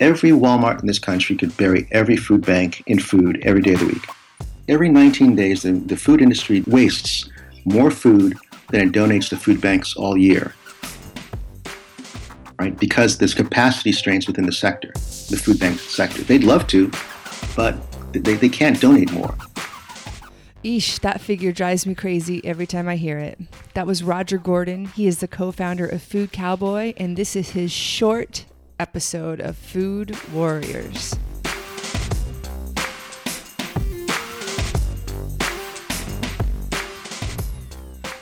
Every Walmart in this country could bury every food bank in food every day of the week. Every 19 days, the, the food industry wastes more food than it donates to food banks all year. Right? Because there's capacity strains within the sector, the food bank sector. They'd love to, but they, they can't donate more. Eesh, that figure drives me crazy every time I hear it. That was Roger Gordon. He is the co founder of Food Cowboy, and this is his short episode of Food Warriors.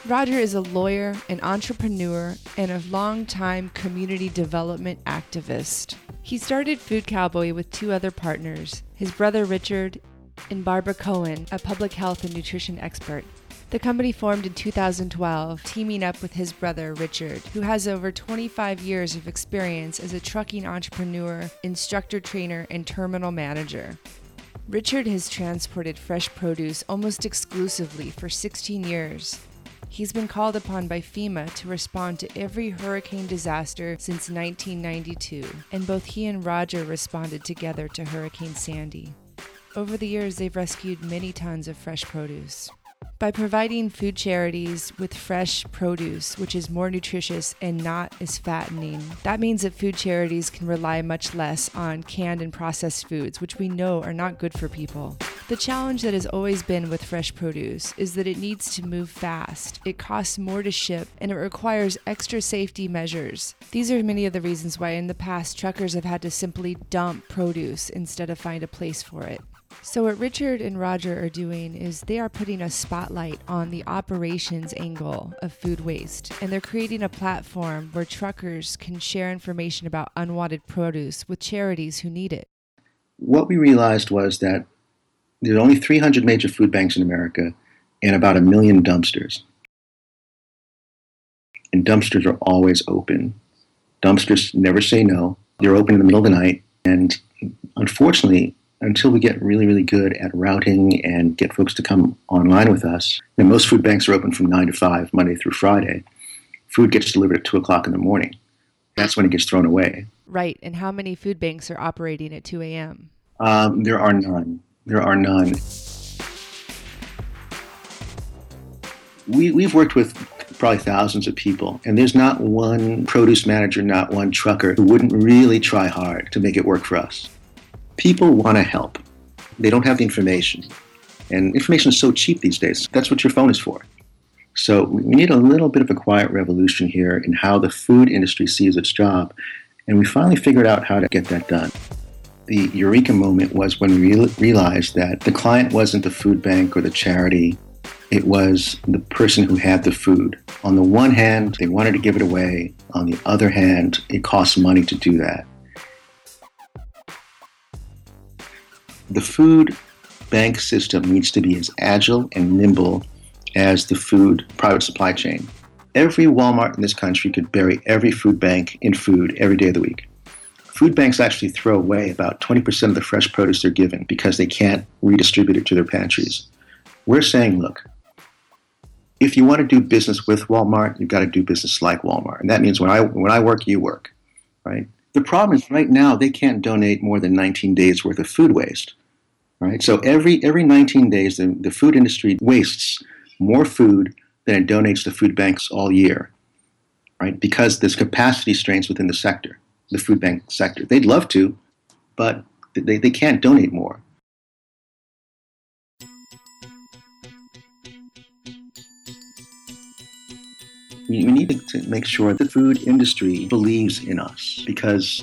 Roger is a lawyer, an entrepreneur, and a longtime community development activist. He started Food Cowboy with two other partners, his brother Richard and Barbara Cohen, a public health and nutrition expert. The company formed in 2012, teaming up with his brother Richard, who has over 25 years of experience as a trucking entrepreneur, instructor trainer, and terminal manager. Richard has transported fresh produce almost exclusively for 16 years. He's been called upon by FEMA to respond to every hurricane disaster since 1992, and both he and Roger responded together to Hurricane Sandy. Over the years, they've rescued many tons of fresh produce. By providing food charities with fresh produce, which is more nutritious and not as fattening, that means that food charities can rely much less on canned and processed foods, which we know are not good for people. The challenge that has always been with fresh produce is that it needs to move fast, it costs more to ship, and it requires extra safety measures. These are many of the reasons why in the past truckers have had to simply dump produce instead of find a place for it. So, what Richard and Roger are doing is they are putting a spotlight on the operations angle of food waste, and they're creating a platform where truckers can share information about unwanted produce with charities who need it. What we realized was that there are only 300 major food banks in America and about a million dumpsters. And dumpsters are always open. Dumpsters never say no. They're open in the middle of the night. And unfortunately, until we get really, really good at routing and get folks to come online with us, and most food banks are open from 9 to 5, Monday through Friday. Food gets delivered at 2 o'clock in the morning. That's when it gets thrown away. Right. And how many food banks are operating at 2 a.m.? Um, there are none. There are none. We, we've worked with probably thousands of people, and there's not one produce manager, not one trucker who wouldn't really try hard to make it work for us people want to help. They don't have the information. And information is so cheap these days. That's what your phone is for. So we need a little bit of a quiet revolution here in how the food industry sees its job. And we finally figured out how to get that done. The eureka moment was when we realized that the client wasn't the food bank or the charity, it was the person who had the food. On the one hand, they wanted to give it away. On the other hand, it costs money to do that. The food bank system needs to be as agile and nimble as the food private supply chain. Every Walmart in this country could bury every food bank in food every day of the week. Food banks actually throw away about 20% of the fresh produce they're given because they can't redistribute it to their pantries. We're saying, look, if you want to do business with Walmart, you've got to do business like Walmart. And that means when I, when I work, you work, right? The problem is right now they can't donate more than 19 days worth of food waste. Right? So every every 19 days, the, the food industry wastes more food than it donates to food banks all year. Right? Because there's capacity strains within the sector, the food bank sector. They'd love to, but they, they can't donate more. we need to make sure the food industry believes in us because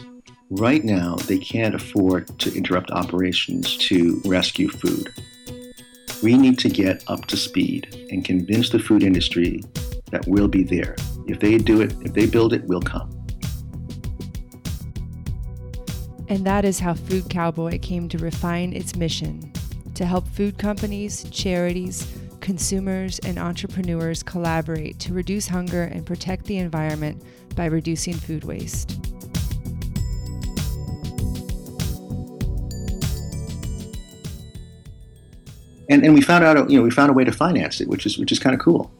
Right now, they can't afford to interrupt operations to rescue food. We need to get up to speed and convince the food industry that we'll be there. If they do it, if they build it, we'll come. And that is how Food Cowboy came to refine its mission to help food companies, charities, consumers, and entrepreneurs collaborate to reduce hunger and protect the environment by reducing food waste. And and we found out you know we found a way to finance it, which is which is kind of cool.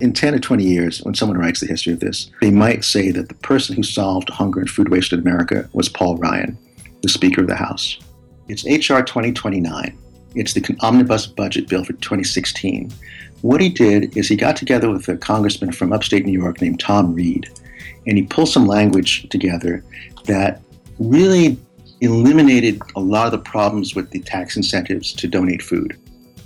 In 10 or 20 years, when someone writes the history of this, they might say that the person who solved hunger and food waste in America was Paul Ryan. the Speaker of the House. It's H.R. 2029. It's the omnibus budget bill for 2016. What he did is he got together with a congressman from upstate New York named Tom Reed, and he pulled some language together that really eliminated a lot of the problems with the tax incentives to donate food.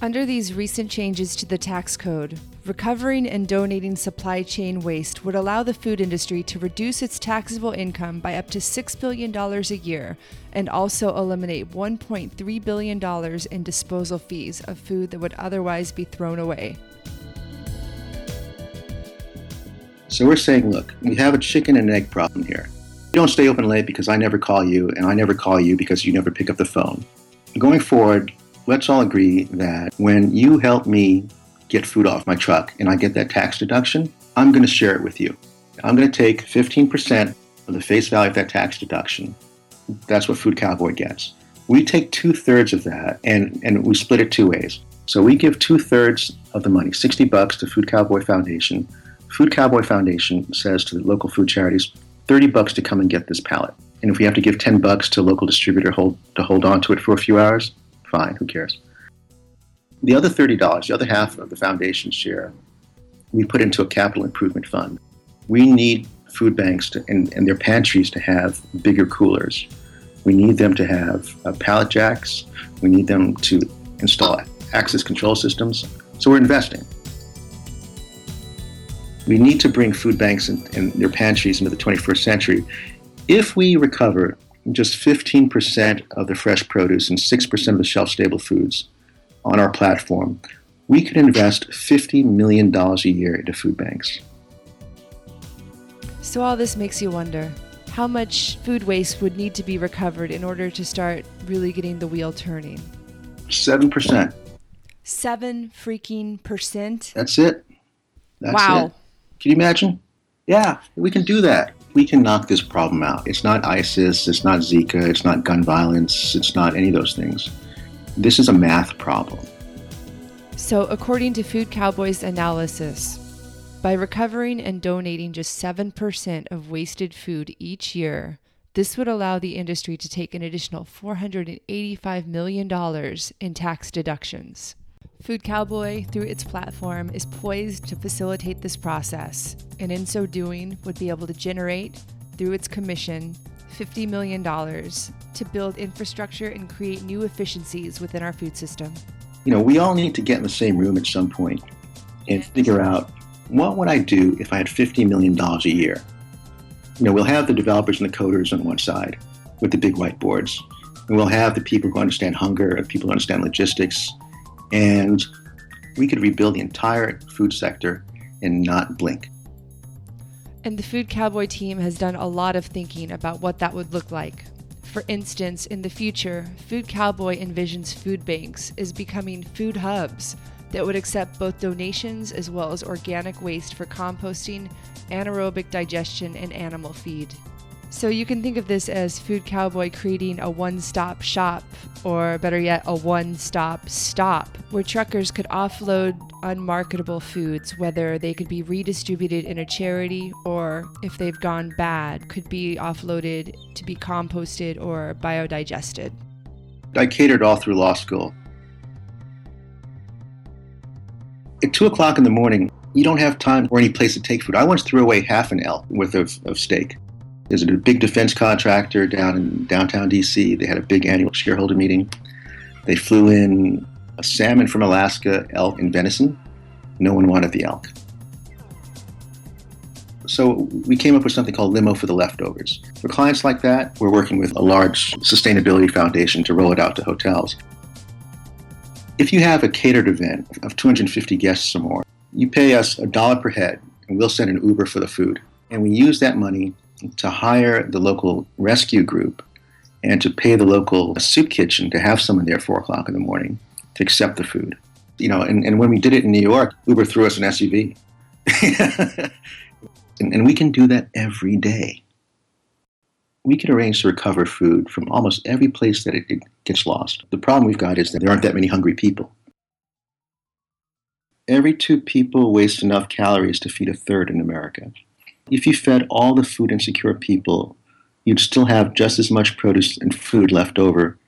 Under these recent changes to the tax code, recovering and donating supply chain waste would allow the food industry to reduce its taxable income by up to $6 billion a year and also eliminate $1.3 billion in disposal fees of food that would otherwise be thrown away. So we're saying, look, we have a chicken and egg problem here. You don't stay open late because I never call you, and I never call you because you never pick up the phone. Going forward, let's all agree that when you help me get food off my truck and I get that tax deduction, I'm going to share it with you. I'm going to take 15% of the face value of that tax deduction. That's what Food Cowboy gets. We take two thirds of that and, and we split it two ways. So we give two thirds of the money, 60 bucks to Food Cowboy Foundation. Food Cowboy Foundation says to the local food charities, 30 bucks to come and get this pallet. And if we have to give 10 bucks to a local distributor hold, to hold on to it for a few hours, fine, who cares? The other $30, the other half of the foundation's share, we put into a capital improvement fund. We need food banks to, and, and their pantries to have bigger coolers. We need them to have uh, pallet jacks. We need them to install access control systems. So we're investing. We need to bring food banks and, and their pantries into the 21st century. If we recover just 15% of the fresh produce and 6% of the shelf stable foods on our platform, we could invest $50 million a year into food banks. So, all this makes you wonder how much food waste would need to be recovered in order to start really getting the wheel turning? 7%. Seven freaking percent? That's it. That's wow. It. Can you imagine? Yeah, we can do that we can knock this problem out. It's not ISIS, it's not Zika, it's not gun violence, it's not any of those things. This is a math problem. So, according to Food Cowboy's analysis, by recovering and donating just 7% of wasted food each year, this would allow the industry to take an additional $485 million in tax deductions. Food Cowboy, through its platform, is poised to facilitate this process, and in so doing, would be able to generate, through its commission, $50 million to build infrastructure and create new efficiencies within our food system. You know, we all need to get in the same room at some point and figure out what would I do if I had $50 million a year? You know, we'll have the developers and the coders on one side with the big whiteboards, and we'll have the people who understand hunger, and people who understand logistics, and we could rebuild the entire food sector and not blink. And the Food Cowboy team has done a lot of thinking about what that would look like. For instance, in the future, Food Cowboy envisions food banks as becoming food hubs that would accept both donations as well as organic waste for composting, anaerobic digestion, and animal feed. So you can think of this as Food Cowboy creating a one stop shop, or better yet, a one stop stop, where truckers could offload unmarketable foods, whether they could be redistributed in a charity or, if they've gone bad, could be offloaded to be composted or biodigested. I catered all through law school. At 2 o'clock in the morning, you don't have time or any place to take food. I once threw away half an L worth of, of steak. There's a big defense contractor down in downtown DC. They had a big annual shareholder meeting. They flew in a salmon from Alaska, elk, and venison. No one wanted the elk. So we came up with something called Limo for the Leftovers. For clients like that, we're working with a large sustainability foundation to roll it out to hotels. If you have a catered event of 250 guests or more, you pay us a dollar per head, and we'll send an Uber for the food. And we use that money to hire the local rescue group and to pay the local soup kitchen to have someone there four o'clock in the morning to accept the food. You know, and, and when we did it in New York, Uber threw us an SUV. and, and we can do that every day. We can arrange to recover food from almost every place that it, it gets lost. The problem we've got is that there aren't that many hungry people. Every two people waste enough calories to feed a third in America. If you fed all the food insecure people you'd still have just as much produce and food left over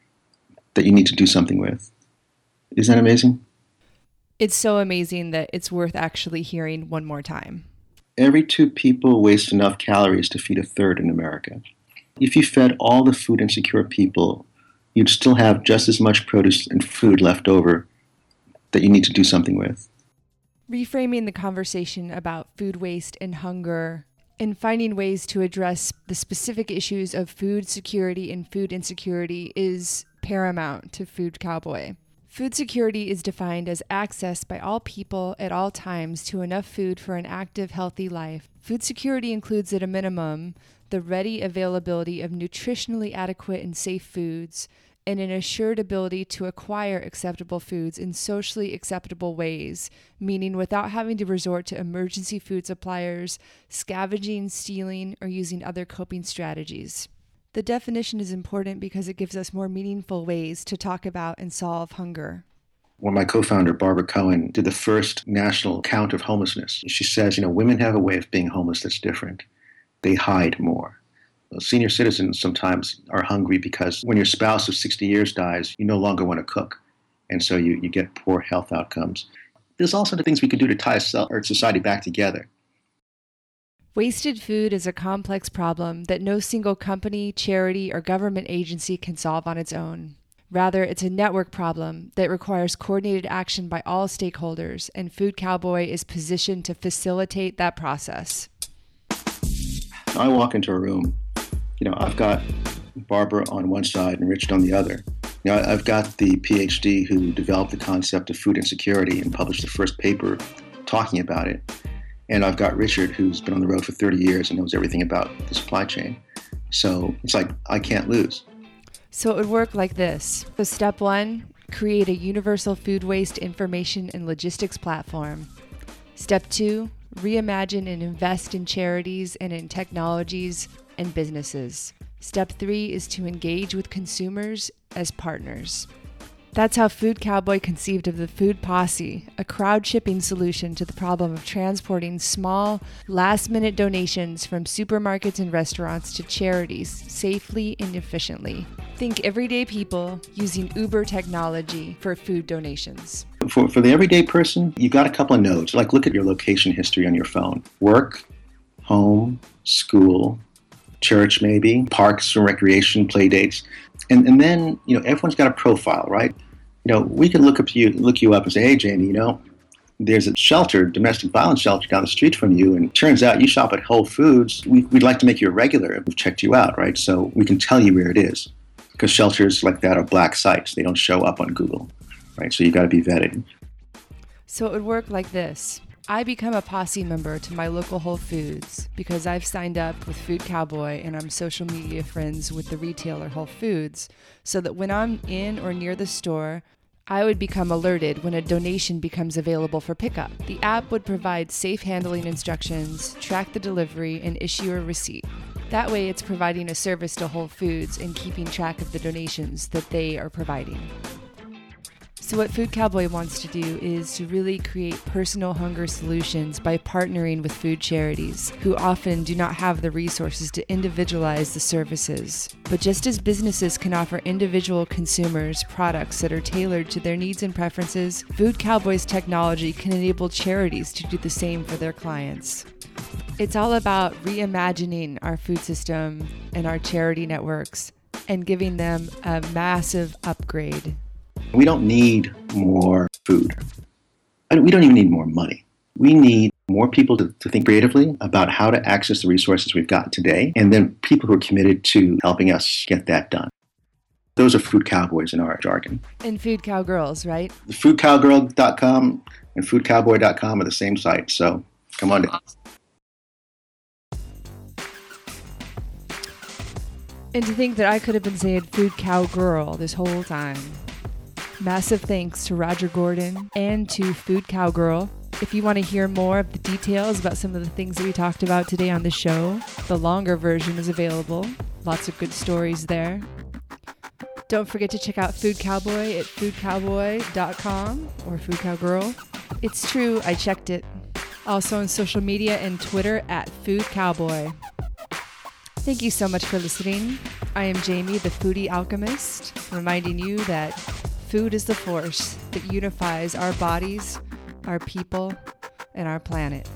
that you need to do something with. Isn't that mm. amazing? It's so amazing that it's worth actually hearing one more time. Every two people waste enough calories to feed a third in America. If you fed all the food insecure people, you'd still have just as much produce and food left over that you need to do something with. Reframing the conversation about food waste and hunger and finding ways to address the specific issues of food security and food insecurity is paramount to Food Cowboy. Food security is defined as access by all people at all times to enough food for an active, healthy life. Food security includes, at a minimum, the ready availability of nutritionally adequate and safe foods, and an assured ability to acquire acceptable foods in socially acceptable ways, meaning without having to resort to emergency food suppliers, scavenging, stealing, or using other coping strategies. The definition is important because it gives us more meaningful ways to talk about and solve hunger. When my co founder, Barbara Cohen, did the first national count of homelessness, she says, you know, women have a way of being homeless that's different. They hide more senior citizens sometimes are hungry because when your spouse of 60 years dies, you no longer want to cook. And so you, you get poor health outcomes. There's all sorts of things we can do to tie our society back together. Wasted food is a complex problem that no single company, charity, or government agency can solve on its own. Rather, it's a network problem that requires coordinated action by all stakeholders, and Food Cowboy is positioned to facilitate that process. I walk into a room you know, I've got Barbara on one side and Richard on the other. You know, I've got the PhD who developed the concept of food insecurity and published the first paper talking about it. And I've got Richard who's been on the road for 30 years and knows everything about the supply chain. So it's like, I can't lose. So it would work like this. So, step one create a universal food waste information and logistics platform. Step two reimagine and invest in charities and in technologies and businesses. Step three is to engage with consumers as partners. That's how Food Cowboy conceived of the Food Posse, a crowd shipping solution to the problem of transporting small, last minute donations from supermarkets and restaurants to charities safely and efficiently. Think everyday people using Uber technology for food donations. For, for the everyday person, you've got a couple of nodes. Like look at your location history on your phone work, home, school, church, maybe, parks and recreation, play dates. And, and then, you know, everyone's got a profile, right? You know, we can look up you, look you up and say, hey, Jamie, you know, there's a shelter, domestic violence shelter down the street from you, and it turns out you shop at Whole Foods. We, would like to make you a regular. We've checked you out, right? So we can tell you where it is. Because shelters like that are black sites. They don't show up on Google, right? So you've got to be vetted. So it would work like this. I become a posse member to my local Whole Foods because I've signed up with Food Cowboy and I'm social media friends with the retailer Whole Foods, so that when I'm in or near the store, I would become alerted when a donation becomes available for pickup. The app would provide safe handling instructions, track the delivery, and issue a receipt. That way, it's providing a service to Whole Foods and keeping track of the donations that they are providing. So, what Food Cowboy wants to do is to really create personal hunger solutions by partnering with food charities who often do not have the resources to individualize the services. But just as businesses can offer individual consumers products that are tailored to their needs and preferences, Food Cowboy's technology can enable charities to do the same for their clients. It's all about reimagining our food system and our charity networks and giving them a massive upgrade. We don't need more food. And we don't even need more money. We need more people to, to, think creatively about how to access the resources we've got today, and then people who are committed to helping us get that done. Those are food cowboys in our jargon. And food cowgirls, right? The foodcowgirl.com and foodcowboy.com are the same site, so come on down. And to think that I could have been saying food cowgirl this whole time. Massive thanks to Roger Gordon and to Food Cowgirl. If you want to hear more of the details about some of the things that we talked about today on the show, the longer version is available. Lots of good stories there. Don't forget to check out Food Cowboy at foodcowboy.com or Food Cowgirl. It's true, I checked it. Also on social media and Twitter at Food Cowboy. Thank you so much for listening. I am Jamie, the foodie alchemist, reminding you that food is the force that unifies our bodies, our people, and our planet.